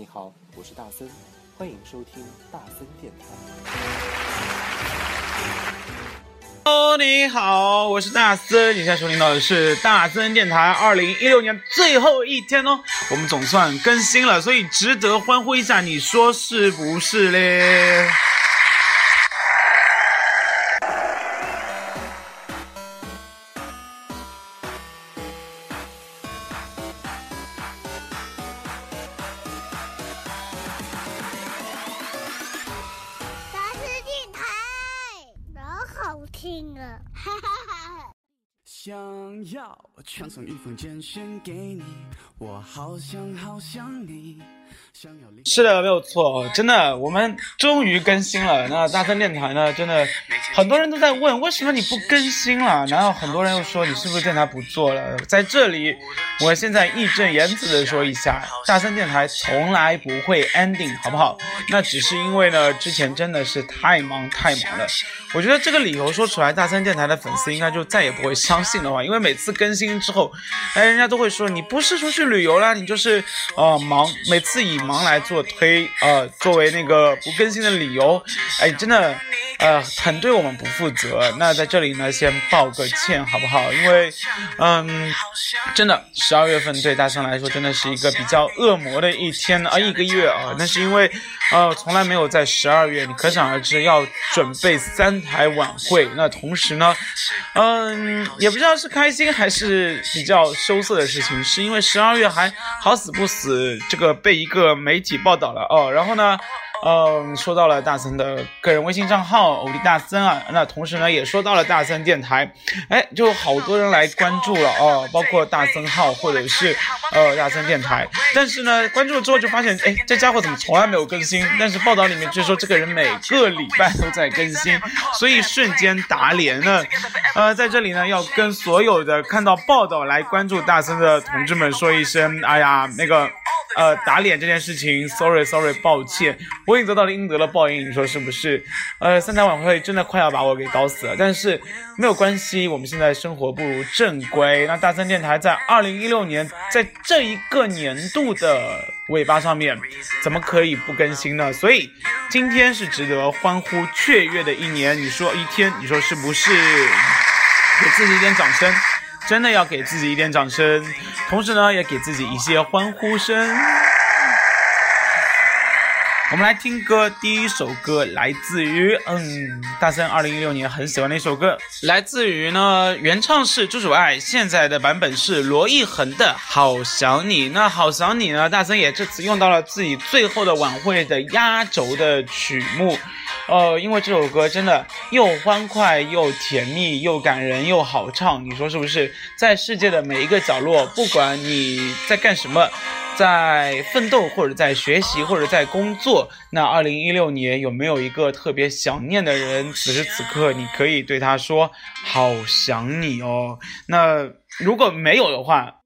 你好，我是大森，欢迎收听大森电台。哦，你好，我是大森，你现在收听到的是大森电台。二零一六年最后一天哦，我们总算更新了，所以值得欢呼一下，你说是不是嘞？想送一封简讯给你，我好想好想你。是的，没有错，真的，我们终于更新了。那大森电台呢？真的，很多人都在问，为什么你不更新了？然后很多人又说你是不是电台不做了？在这里，我现在义正言辞的说一下，大森电台从来不会 ending，好不好？那只是因为呢，之前真的是太忙太忙了。我觉得这个理由说出来，大森电台的粉丝应该就再也不会相信了吧？因为每次更新之后，哎，人家都会说你不是出去旅游啦，你就是呃忙，每次以忙来做推，呃，作为那个不更新的理由，哎，真的，呃，很对我们不负责。那在这里呢，先道个歉，好不好？因为，嗯，真的，十二月份对大圣来说真的是一个比较恶魔的一天啊，一个月啊，那是因为，呃，从来没有在十二月，你可想而知要准备三台晚会。那同时呢，嗯，也不知道是开心还是比较羞涩的事情，是因为十二月还好死不死，这个被一个媒体报道了哦，然后呢。嗯，说到了大森的个人微信账号欧弟大森啊，那同时呢也说到了大森电台，哎，就好多人来关注了哦，包括大森号或者是呃大森电台，但是呢关注了之后就发现，哎，这家伙怎么从来没有更新？但是报道里面却说这个人每个礼拜都在更新，所以瞬间打脸呢。呃，在这里呢要跟所有的看到报道来关注大森的同志们说一声，哎呀，那个。呃，打脸这件事情，sorry sorry，抱歉，我已经得到了应得的报应，你说是不是？呃，三台晚会真的快要把我给搞死了，但是没有关系，我们现在生活步入正规。那大三电台在二零一六年，在这一个年度的尾巴上面，怎么可以不更新呢？所以今天是值得欢呼雀跃的一年，你说一天，你说是不是？给自己一点掌声。真的要给自己一点掌声，同时呢，也给自己一些欢呼声。我们来听歌，第一首歌来自于，嗯，大森二零一六年很喜欢的一首歌，来自于呢，原唱是朱主爱，现在的版本是罗艺恒的《好想你》。那《好想你》呢，大森也这次用到了自己最后的晚会的压轴的曲目。呃，因为这首歌真的又欢快又甜蜜又感人又好唱，你说是不是？在世界的每一个角落，不管你在干什么，在奋斗或者在学习或者在工作，那二零一六年有没有一个特别想念的人？此时此刻，你可以对他说“好想你哦”。那如果没有的话，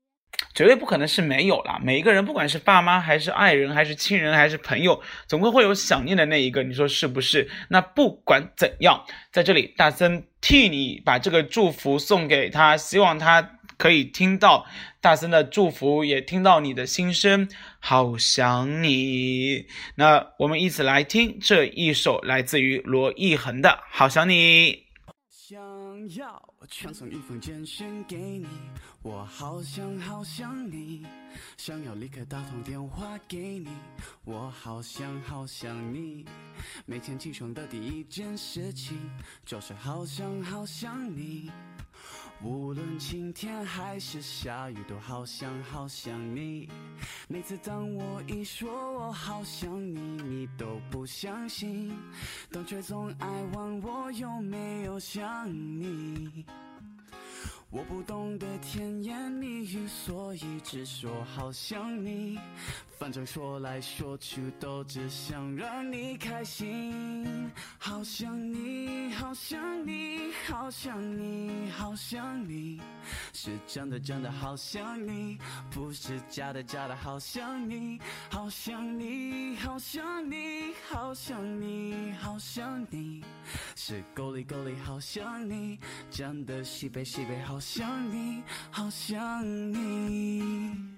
绝对不可能是没有啦。每一个人，不管是爸妈还是爱人，还是亲人，还是朋友，总归会有想念的那一个。你说是不是？那不管怎样，在这里，大森替你把这个祝福送给他，希望他可以听到大森的祝福，也听到你的心声。好想你。那我们一起来听这一首来自于罗艺恒的《好想你》。想要传送一封简讯给你，我好想好想你。想要立刻打通电话给你，我好想好想你。每天起床的第一件事情就是好想好想你。无论晴天还是下雨，都好想好想你。每次当我一说我好想你，你都不相信，但却总爱问我有没有想你。我不懂得甜言蜜语，所以只说好想你。反正说来说去都只想让你开心。好想你，好想你，好想你，好想你，是真的真的好想你，不是假的假的好想你。好想你，好想你，好想你，好想你，是够力够力好想你，真的西北西北好想你，好想你。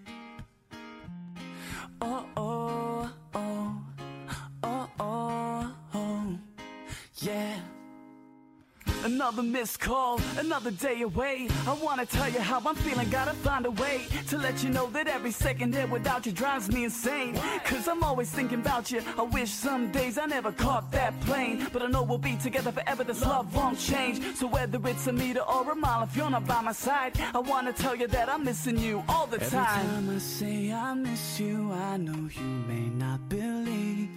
Another missed call, another day away. I wanna tell you how I'm feeling, gotta find a way to let you know that every second here without you drives me insane. Cause I'm always thinking about you. I wish some days I never caught that plane. But I know we'll be together forever, this love won't change. So whether it's a meter or a mile, if you're not by my side, I wanna tell you that I'm missing you all the time. Every time I say I miss you, I know you may not believe.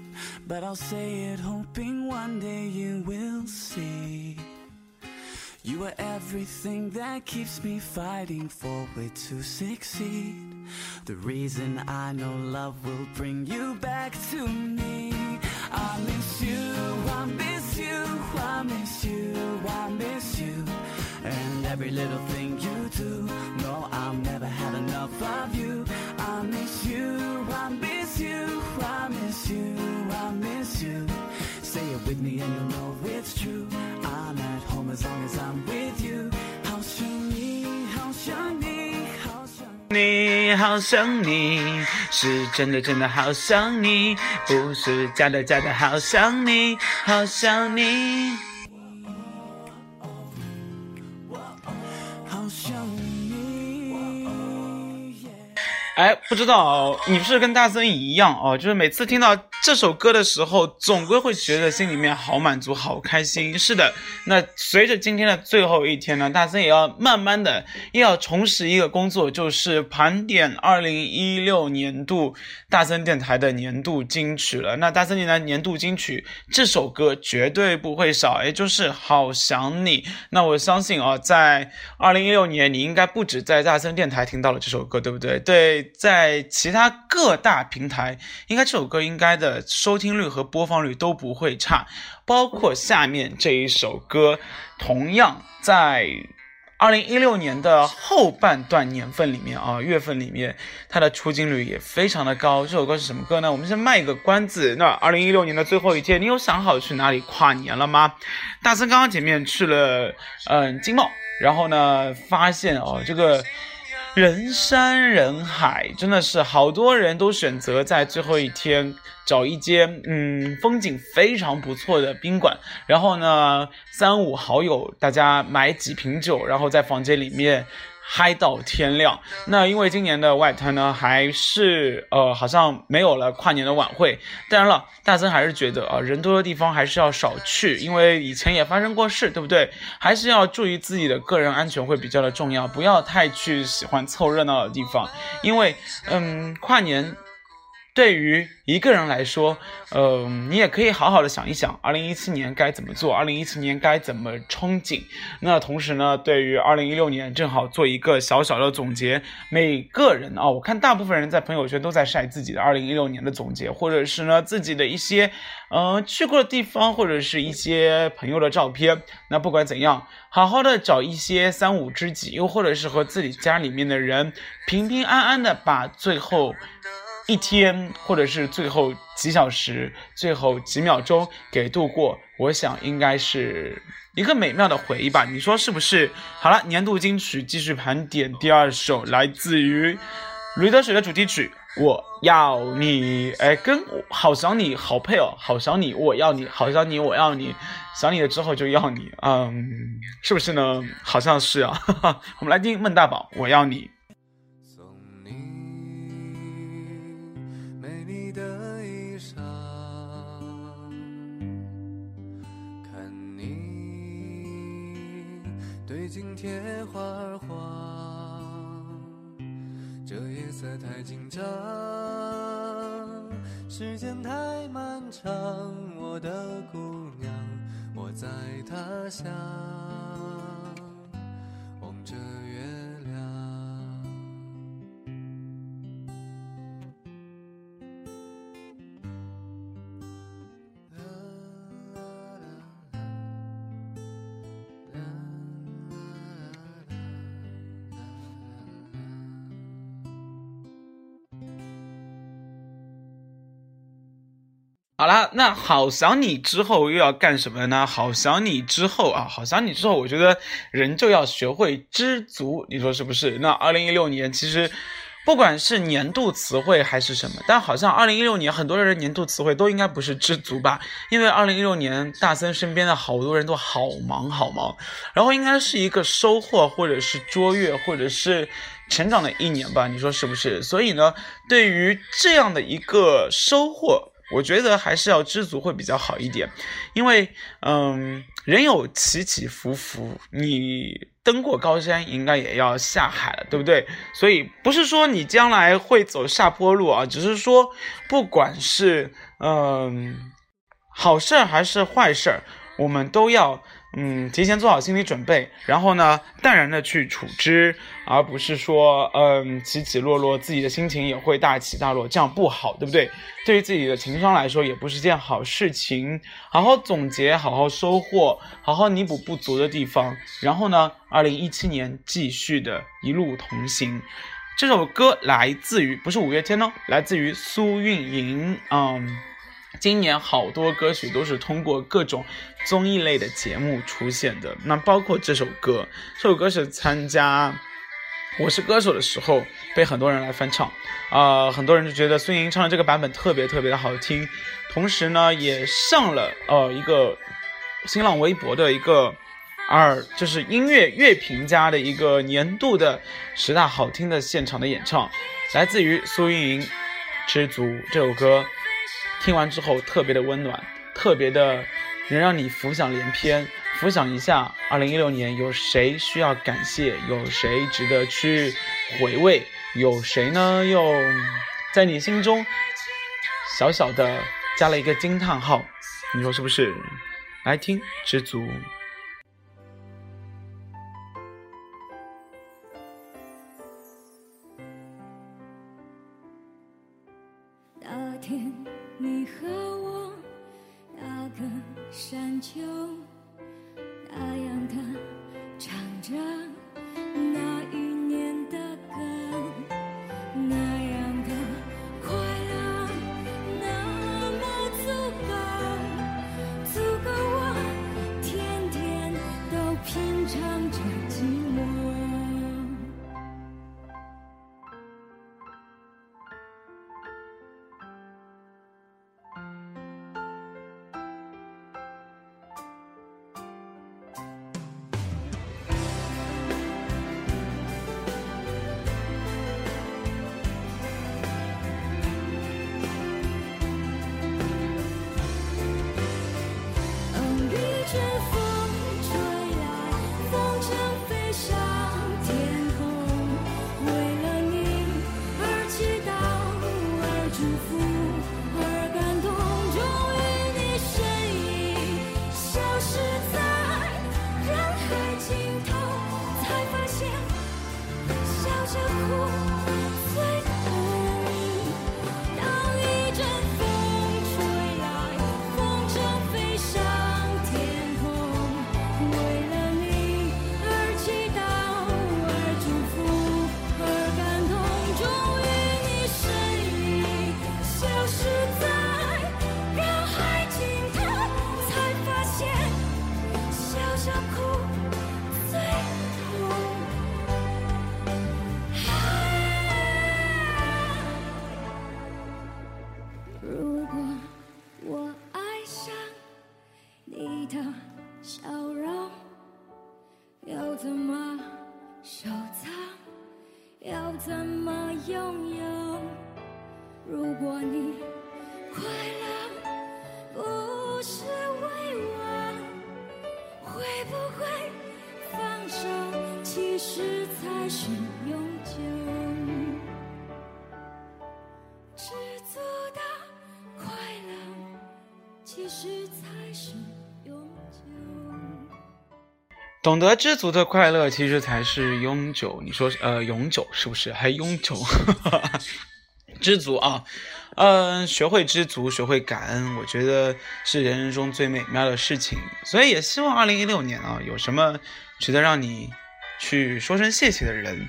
But I'll say it hoping one day you will see. Everything that keeps me fighting forward to succeed. The reason I know love will bring you back to me. I miss you, I miss you, I miss you, I miss you. And every little thing you do, no, I'll never have enough of you. I miss you, I miss you, I miss you, I miss you. With me and you'll know it's true. I'm at home as long as I'm with you. 好想你，好想你，好想你好想你，是真的真的好想你，不是假的假的好想你，好想你。好想你。哎，不知道你是不是跟大森一样哦？就是每次听到这首歌的时候，总归会觉得心里面好满足、好开心。是的，那随着今天的最后一天呢，大森也要慢慢的又要重拾一个工作，就是盘点二零一六年度大森电台的年度金曲了。那大森电台年度金曲这首歌绝对不会少，也就是《好想你》。那我相信啊，在二零一六年，你应该不止在大森电台听到了这首歌，对不对？对，在其他各大平台，应该这首歌应该的收听率和播放率都不会差。包括下面这一首歌，同样在二零一六年的后半段年份里面啊，月份里面，它的出镜率也非常的高。这首歌是什么歌呢？我们先卖一个关子。那二零一六年的最后一天，你有想好去哪里跨年了吗？大森刚刚前面去了嗯金茂，然后呢发现哦这个。人山人海，真的是好多人都选择在最后一天找一间嗯风景非常不错的宾馆，然后呢三五好友大家买几瓶酒，然后在房间里面嗨到天亮。那因为今年的外滩呢还是呃好像没有了跨年的晚会，当然了，大森还是觉得啊人多的地方还是要少去，因为以前也发生过事，对不对？还是要注意自己的个人安全会比较的重要，不要太去喜欢凑热闹的地方，因为嗯跨年。对于一个人来说，呃，你也可以好好的想一想，二零一七年该怎么做，二零一七年该怎么憧憬。那同时呢，对于二零一六年，正好做一个小小的总结。每个人啊，我看大部分人在朋友圈都在晒自己的二零一六年的总结，或者是呢自己的一些，呃，去过的地方，或者是一些朋友的照片。那不管怎样，好好的找一些三五知己，又或者是和自己家里面的人平平安安的把最后。一天，或者是最后几小时、最后几秒钟给度过，我想应该是一个美妙的回忆吧。你说是不是？好了，年度金曲继续盘点第二首，来自于《驴得水》的主题曲《我要你》。哎，跟好想你好配哦，好想你，我要你，好想你，我要你，想你了之后就要你，嗯，是不是呢？好像是啊。我们来听孟大宝，《我要你》。铁花儿黄，这夜色太紧张，时间太漫长。我的姑娘，我在他乡，那好想你之后又要干什么呢？好想你之后啊，好想你之后，我觉得人就要学会知足，你说是不是？那二零一六年其实。不管是年度词汇还是什么，但好像二零一六年很多人的年度词汇都应该不是知足吧？因为二零一六年大森身边的好多人都好忙好忙，然后应该是一个收获或者是卓越或者是成长的一年吧？你说是不是？所以呢，对于这样的一个收获。我觉得还是要知足会比较好一点，因为，嗯，人有起起伏伏，你登过高山，应该也要下海了，对不对？所以不是说你将来会走下坡路啊，只是说，不管是嗯好事还是坏事，我们都要。嗯，提前做好心理准备，然后呢，淡然的去处之，而不是说，嗯，起起落落，自己的心情也会大起大落，这样不好，对不对？对于自己的情商来说，也不是件好事情。好好总结，好好收获，好好弥补不足的地方，然后呢，二零一七年继续的一路同行。这首歌来自于不是五月天哦，来自于苏运莹，嗯。今年好多歌曲都是通过各种综艺类的节目出现的，那包括这首歌，这首歌是参加《我是歌手》的时候被很多人来翻唱，啊，很多人就觉得孙莹唱的这个版本特别特别的好听，同时呢也上了呃一个新浪微博的一个二就是音乐乐评家的一个年度的十大好听的现场的演唱，来自于苏运莹《知足》这首歌。听完之后特别的温暖，特别的能让你浮想联翩。浮想一下，二零一六年有谁需要感谢？有谁值得去回味？有谁呢？又在你心中小小的加了一个惊叹号？你说是不是？来听，知足。秋。是永久。知足的快乐，其实才是永久懂得知足的快乐，其实才是永久。你说，呃，永久是不是？还永久？知足啊，嗯，学会知足，学会感恩，我觉得是人生中最美妙的事情。所以也希望二零一六年啊，有什么值得让你去说声谢谢的人，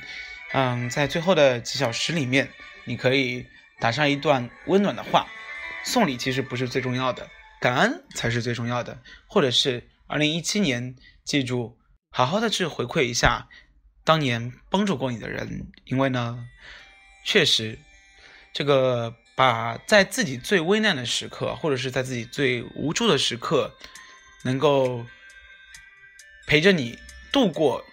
嗯，在最后的几小时里面，你可以打上一段温暖的话。送礼其实不是最重要的，感恩才是最重要的。或者是二零一七年，记住。好好的去回馈一下当年帮助过你的人，因为呢，确实，这个把在自己最危难的时刻，或者是在自己最无助的时刻，能够陪着你度过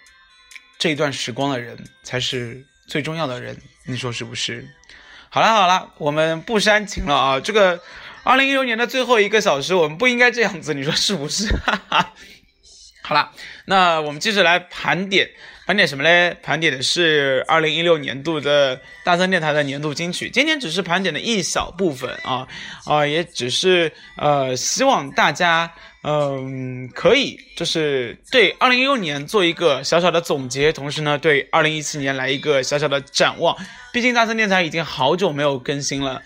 这一段时光的人，才是最重要的人。你说是不是？好了好了，我们不煽情了啊！这个二零一六年的最后一个小时，我们不应该这样子，你说是不是？哈哈。好了，那我们接着来盘点，盘点什么嘞？盘点的是二零一六年度的大森电台的年度金曲。今天只是盘点的一小部分啊啊，也只是呃，希望大家嗯可以就是对二零一六年做一个小小的总结，同时呢，对二零一七年来一个小小的展望。毕竟大森电台已经好久没有更新了。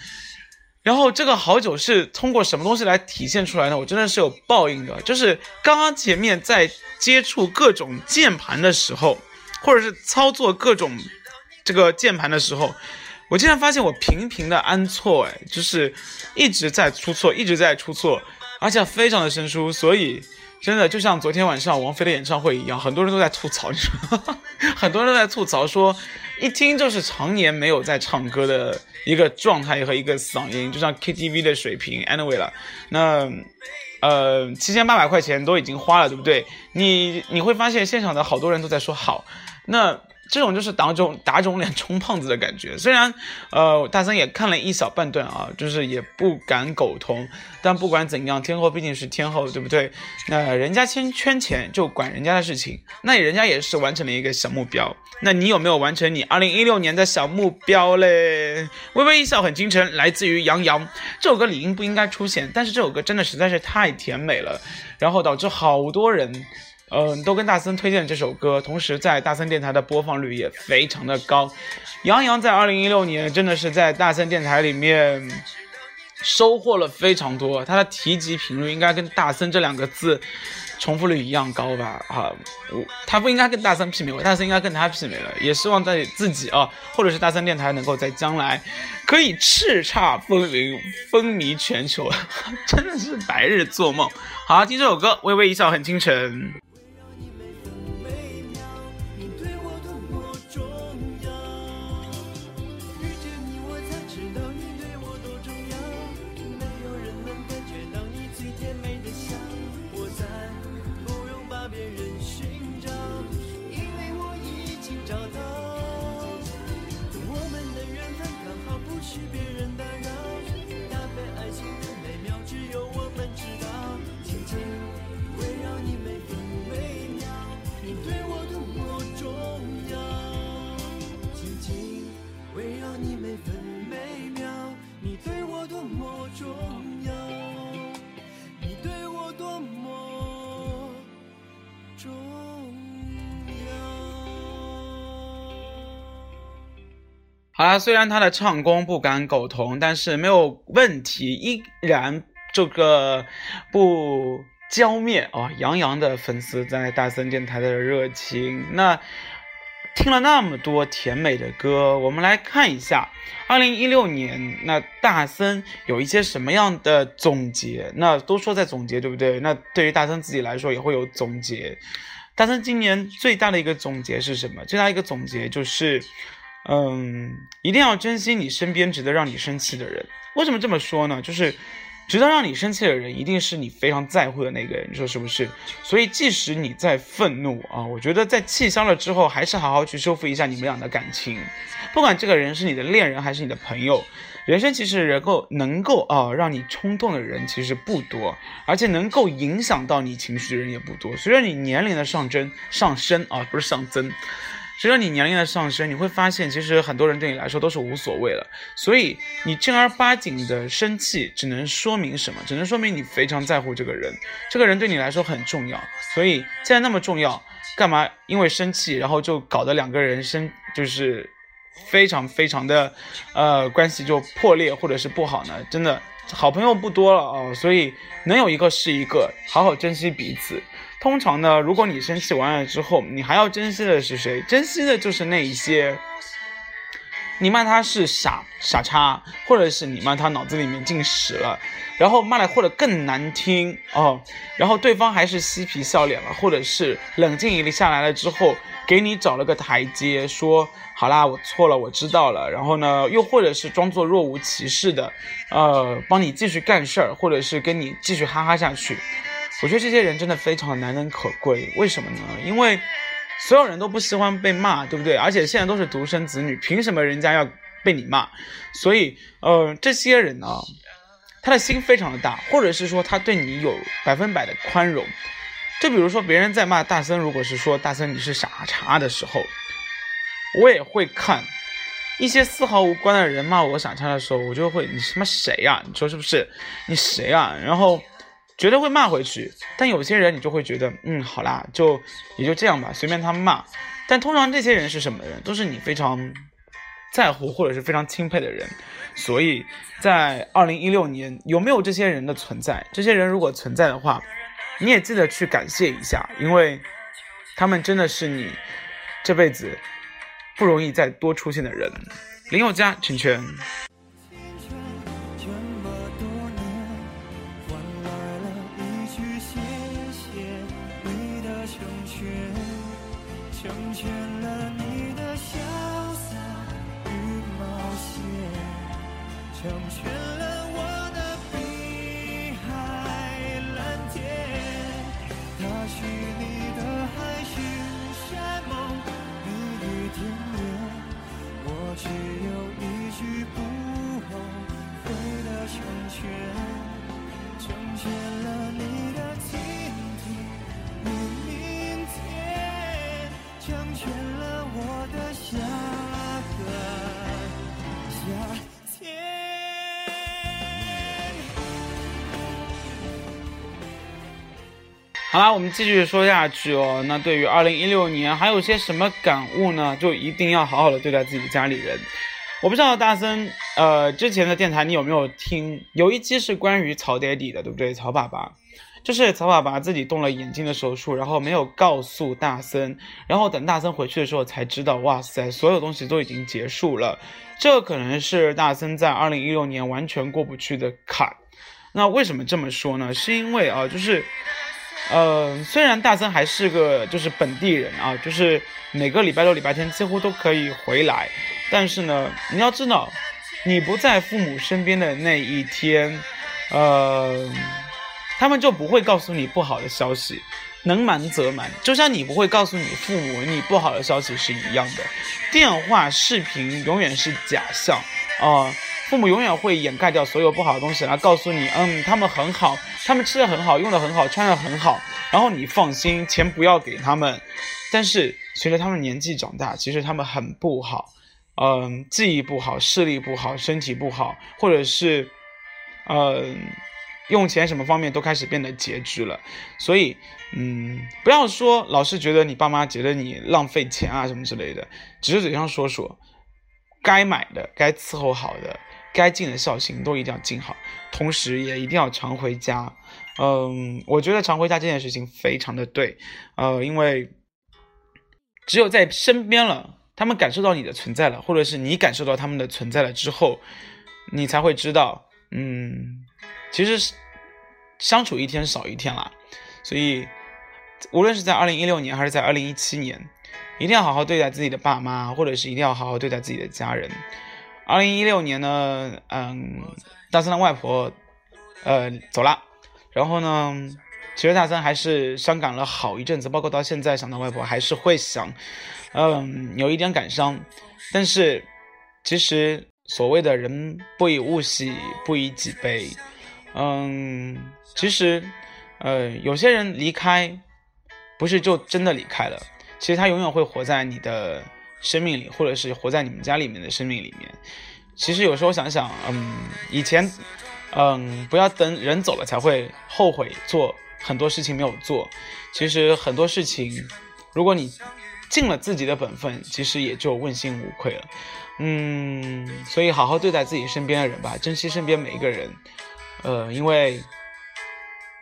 然后这个好久是通过什么东西来体现出来呢？我真的是有报应的，就是刚刚前面在接触各种键盘的时候，或者是操作各种这个键盘的时候，我竟然发现我频频的按错，哎，就是一直在出错，一直在出错，而且非常的生疏，所以真的就像昨天晚上王菲的演唱会一样，很多人都在吐槽，你说，很多人都在吐槽说。一听就是常年没有在唱歌的一个状态和一个嗓音，就像 KTV 的水平。Anyway 了，那呃七千八百块钱都已经花了，对不对？你你会发现现场的好多人都在说好，那。这种就是打肿打肿脸充胖子的感觉。虽然，呃，大森也看了一小半段啊，就是也不敢苟同。但不管怎样，天后毕竟是天后，对不对？那人家先圈钱就管人家的事情，那人家也是完成了一个小目标。那你有没有完成你二零一六年的小目标嘞？微微一笑很倾城，来自于杨洋。这首歌理应不应该出现，但是这首歌真的实在是太甜美了，然后导致好多人。嗯，都跟大森推荐这首歌，同时在大森电台的播放率也非常的高。杨洋在二零一六年真的是在大森电台里面收获了非常多，他的提及频率应该跟大森这两个字重复率一样高吧？啊，他不应该跟大森媲美，大森应该跟他媲美了。也希望在自己啊，或者是大森电台能够在将来可以叱咤风云，风靡全球，真的是白日做梦。好，听这首歌，《微微一笑很倾城》。好了，虽然他的唱功不敢苟同，但是没有问题，依然这个不浇灭啊杨洋的粉丝在大森电台的热情。那听了那么多甜美的歌，我们来看一下二零一六年那大森有一些什么样的总结？那都说在总结，对不对？那对于大森自己来说也会有总结。大森今年最大的一个总结是什么？最大一个总结就是。嗯，一定要珍惜你身边值得让你生气的人。为什么这么说呢？就是值得让你生气的人，一定是你非常在乎的那个人。你说是不是？所以，即使你在愤怒啊，我觉得在气消了之后，还是好好去修复一下你们俩的感情。不管这个人是你的恋人还是你的朋友，人生其实能够能够啊让你冲动的人其实不多，而且能够影响到你情绪的人也不多。随着你年龄的上升上升啊，不是上增。随着你年龄的上升，你会发现，其实很多人对你来说都是无所谓了。所以你正儿八经的生气，只能说明什么？只能说明你非常在乎这个人，这个人对你来说很重要。所以既然那么重要，干嘛因为生气，然后就搞得两个人生就是非常非常的，呃，关系就破裂或者是不好呢？真的，好朋友不多了哦，所以能有一个是一个，好好珍惜彼此。通常呢，如果你生气完了之后，你还要珍惜的是谁？珍惜的就是那一些，你骂他是傻傻叉，或者是你骂他脑子里面进屎了，然后骂的或者更难听哦，然后对方还是嬉皮笑脸了，或者是冷静一下来了之后，给你找了个台阶，说好啦，我错了，我知道了。然后呢，又或者是装作若无其事的，呃，帮你继续干事儿，或者是跟你继续哈哈下去。我觉得这些人真的非常难能可贵。为什么呢？因为所有人都不喜欢被骂，对不对？而且现在都是独生子女，凭什么人家要被你骂？所以，呃，这些人呢，他的心非常的大，或者是说他对你有百分百的宽容。就比如说别人在骂大森，如果是说大森你是傻叉的时候，我也会看一些丝毫无关的人骂我傻叉的时候，我就会你他妈谁呀？你说是不是？你谁啊？然后绝对会骂回去。但有些人你就会觉得，嗯，好啦，就也就这样吧，随便他们骂。但通常这些人是什么人？都是你非常在乎或者是非常钦佩的人。所以在二零一六年，有没有这些人的存在？这些人如果存在的话。你也记得去感谢一下，因为他们真的是你这辈子不容易再多出现的人。林宥嘉，成全。好啦，我们继续说下去哦。那对于二零一六年还有些什么感悟呢？就一定要好好的对待自己的家里人。我不知道大森，呃，之前的电台你有没有听？有一期是关于曹爹地的，对不对？曹爸爸，就是曹爸爸自己动了眼睛的手术，然后没有告诉大森，然后等大森回去的时候才知道，哇塞，所有东西都已经结束了。这可能是大森在二零一六年完全过不去的坎。那为什么这么说呢？是因为啊，就是。呃，虽然大森还是个就是本地人啊，就是每个礼拜六、礼拜天几乎都可以回来，但是呢，你要知道，你不在父母身边的那一天，呃，他们就不会告诉你不好的消息，能瞒则瞒，就像你不会告诉你父母你不好的消息是一样的。电话、视频永远是假象啊。父母永远会掩盖掉所有不好的东西，来告诉你，嗯，他们很好，他们吃的很好，用的很好，穿的很好，然后你放心，钱不要给他们。但是随着他们年纪长大，其实他们很不好，嗯，记忆不好，视力不好，身体不好，或者是，嗯，用钱什么方面都开始变得拮据了。所以，嗯，不要说老是觉得你爸妈觉得你浪费钱啊什么之类的，只是嘴上说说，该买的，该伺候好的。该尽的孝心都一定要尽好，同时也一定要常回家。嗯，我觉得常回家这件事情非常的对，呃，因为只有在身边了，他们感受到你的存在了，或者是你感受到他们的存在了之后，你才会知道，嗯，其实相处一天少一天啦。所以，无论是在二零一六年还是在二零一七年，一定要好好对待自己的爸妈，或者是一定要好好对待自己的家人。二零一六年呢，嗯，大森的外婆，呃，走了。然后呢，其实大森还是伤感了好一阵子，包括到现在想到外婆还是会想，嗯，有一点感伤。但是，其实所谓的人不以物喜，不以己悲。嗯，其实，呃，有些人离开，不是就真的离开了，其实他永远会活在你的。生命里，或者是活在你们家里面的生命里面，其实有时候想想，嗯，以前，嗯，不要等人走了才会后悔做很多事情没有做。其实很多事情，如果你尽了自己的本分，其实也就问心无愧了。嗯，所以好好对待自己身边的人吧，珍惜身边每一个人。呃，因为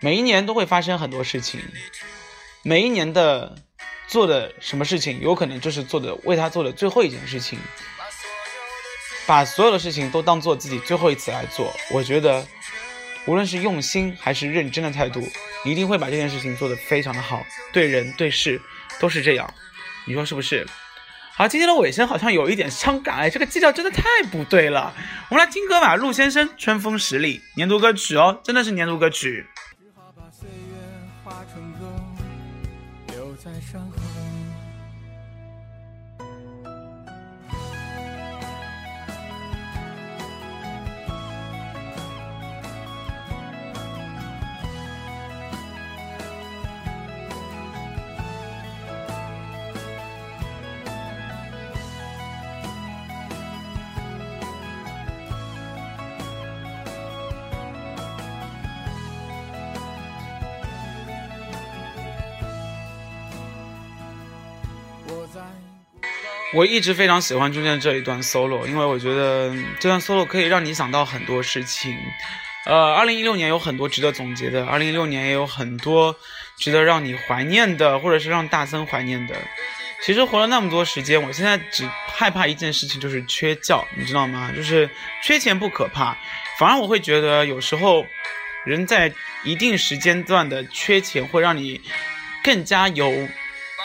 每一年都会发生很多事情，每一年的。做的什么事情，有可能就是做的为他做的最后一件事情，把所有的事情都当做自己最后一次来做。我觉得，无论是用心还是认真的态度，一定会把这件事情做得非常的好，对人对事都是这样。你说是不是？好，今天的尾声好像有一点伤感哎，这个基调真的太不对了。我们来听歌吧，陆先生《春风十里》年度歌曲哦，真的是年度歌曲。我一直非常喜欢中间这一段 solo，因为我觉得这段 solo 可以让你想到很多事情。呃，二零一六年有很多值得总结的，二零一六年也有很多值得让你怀念的，或者是让大森怀念的。其实活了那么多时间，我现在只害怕一件事情，就是缺觉，你知道吗？就是缺钱不可怕，反而我会觉得有时候人在一定时间段的缺钱，会让你更加有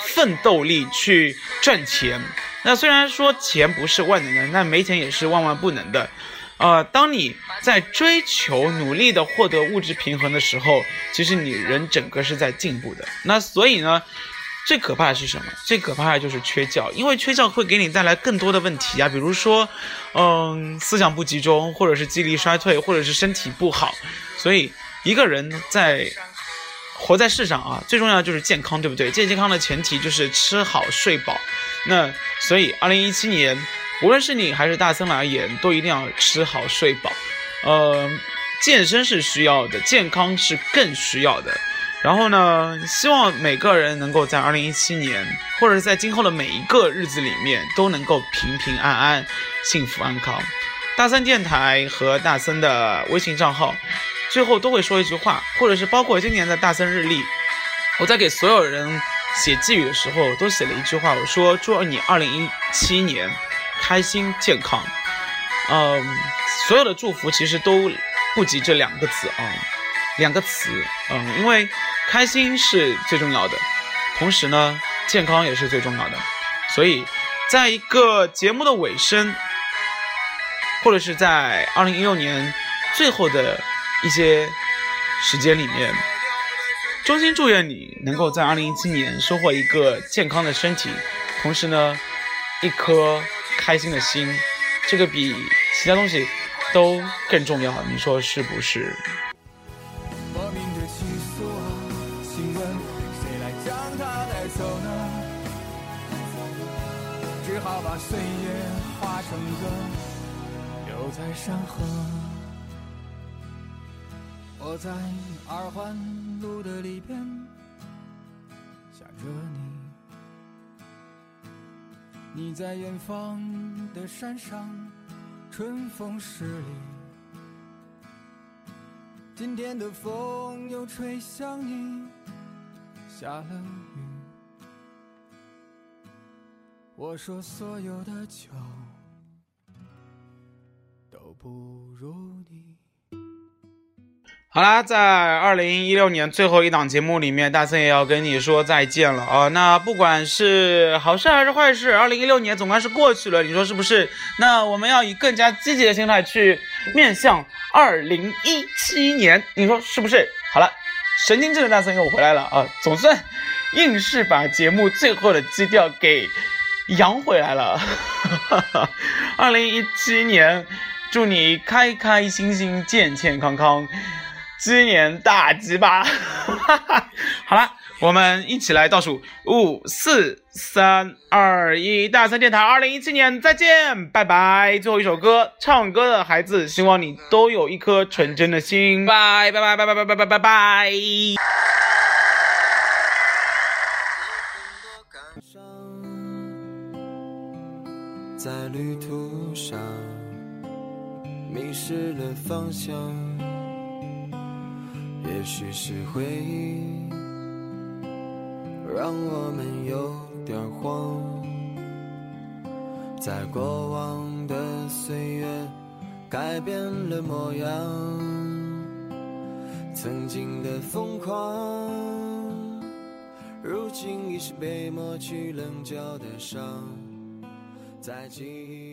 奋斗力去赚钱。那虽然说钱不是万能的，但没钱也是万万不能的。呃，当你在追求、努力的获得物质平衡的时候，其实你人整个是在进步的。那所以呢，最可怕的是什么？最可怕的就是缺觉，因为缺觉会给你带来更多的问题啊，比如说，嗯，思想不集中，或者是记忆力衰退，或者是身体不好。所以一个人在活在世上啊，最重要的就是健康，对不对？健健康的前提就是吃好睡饱。那所以，二零一七年，无论是你还是大森而言，都一定要吃好睡饱。呃，健身是需要的，健康是更需要的。然后呢，希望每个人能够在二零一七年，或者是在今后的每一个日子里面，都能够平平安安、幸福安康。大森电台和大森的微信账号，最后都会说一句话，或者是包括今年的大森日历，我在给所有人写寄语的时候，都写了一句话，我说祝你二零一七年开心健康。嗯，所有的祝福其实都不及这两个字啊，两个词，嗯，因为开心是最重要的，同时呢，健康也是最重要的，所以在一个节目的尾声，或者是在二零一六年最后的一些时间里面，衷心祝愿你能够在二零一七年收获一个健康的身体，同时呢，一颗开心的心，这个比其他东西都更重要，你说是不是？只好把岁月化成歌，留在山河。我在二环路的里边想着你，你在远方的山上，春风十里。今天的风又吹向你，下了雨。我说所有的酒都不如你。好啦，在二零一六年最后一档节目里面，大森也要跟你说再见了啊！那不管是好事还是坏事，二零一六年总算是过去了，你说是不是？那我们要以更加积极的心态去面向二零一七年，你说是不是？好了，神经质的大森又回来了啊！总算硬是把节目最后的基调给 扬回来了。二零一七年，祝你开开心心、健健康康。鸡年大吉吧！好了，我们一起来倒数五、四、三、二、一，大三电台，二零一七年再见，拜拜！最后一首歌，唱歌的孩子，希望你都有一颗纯真的心，拜拜拜拜拜拜拜拜拜拜。在旅途上迷失了方向，也许是回忆让我们有点慌。在过往的岁月改变了模样，曾经的疯狂如今已是被磨去棱角的伤，在记忆。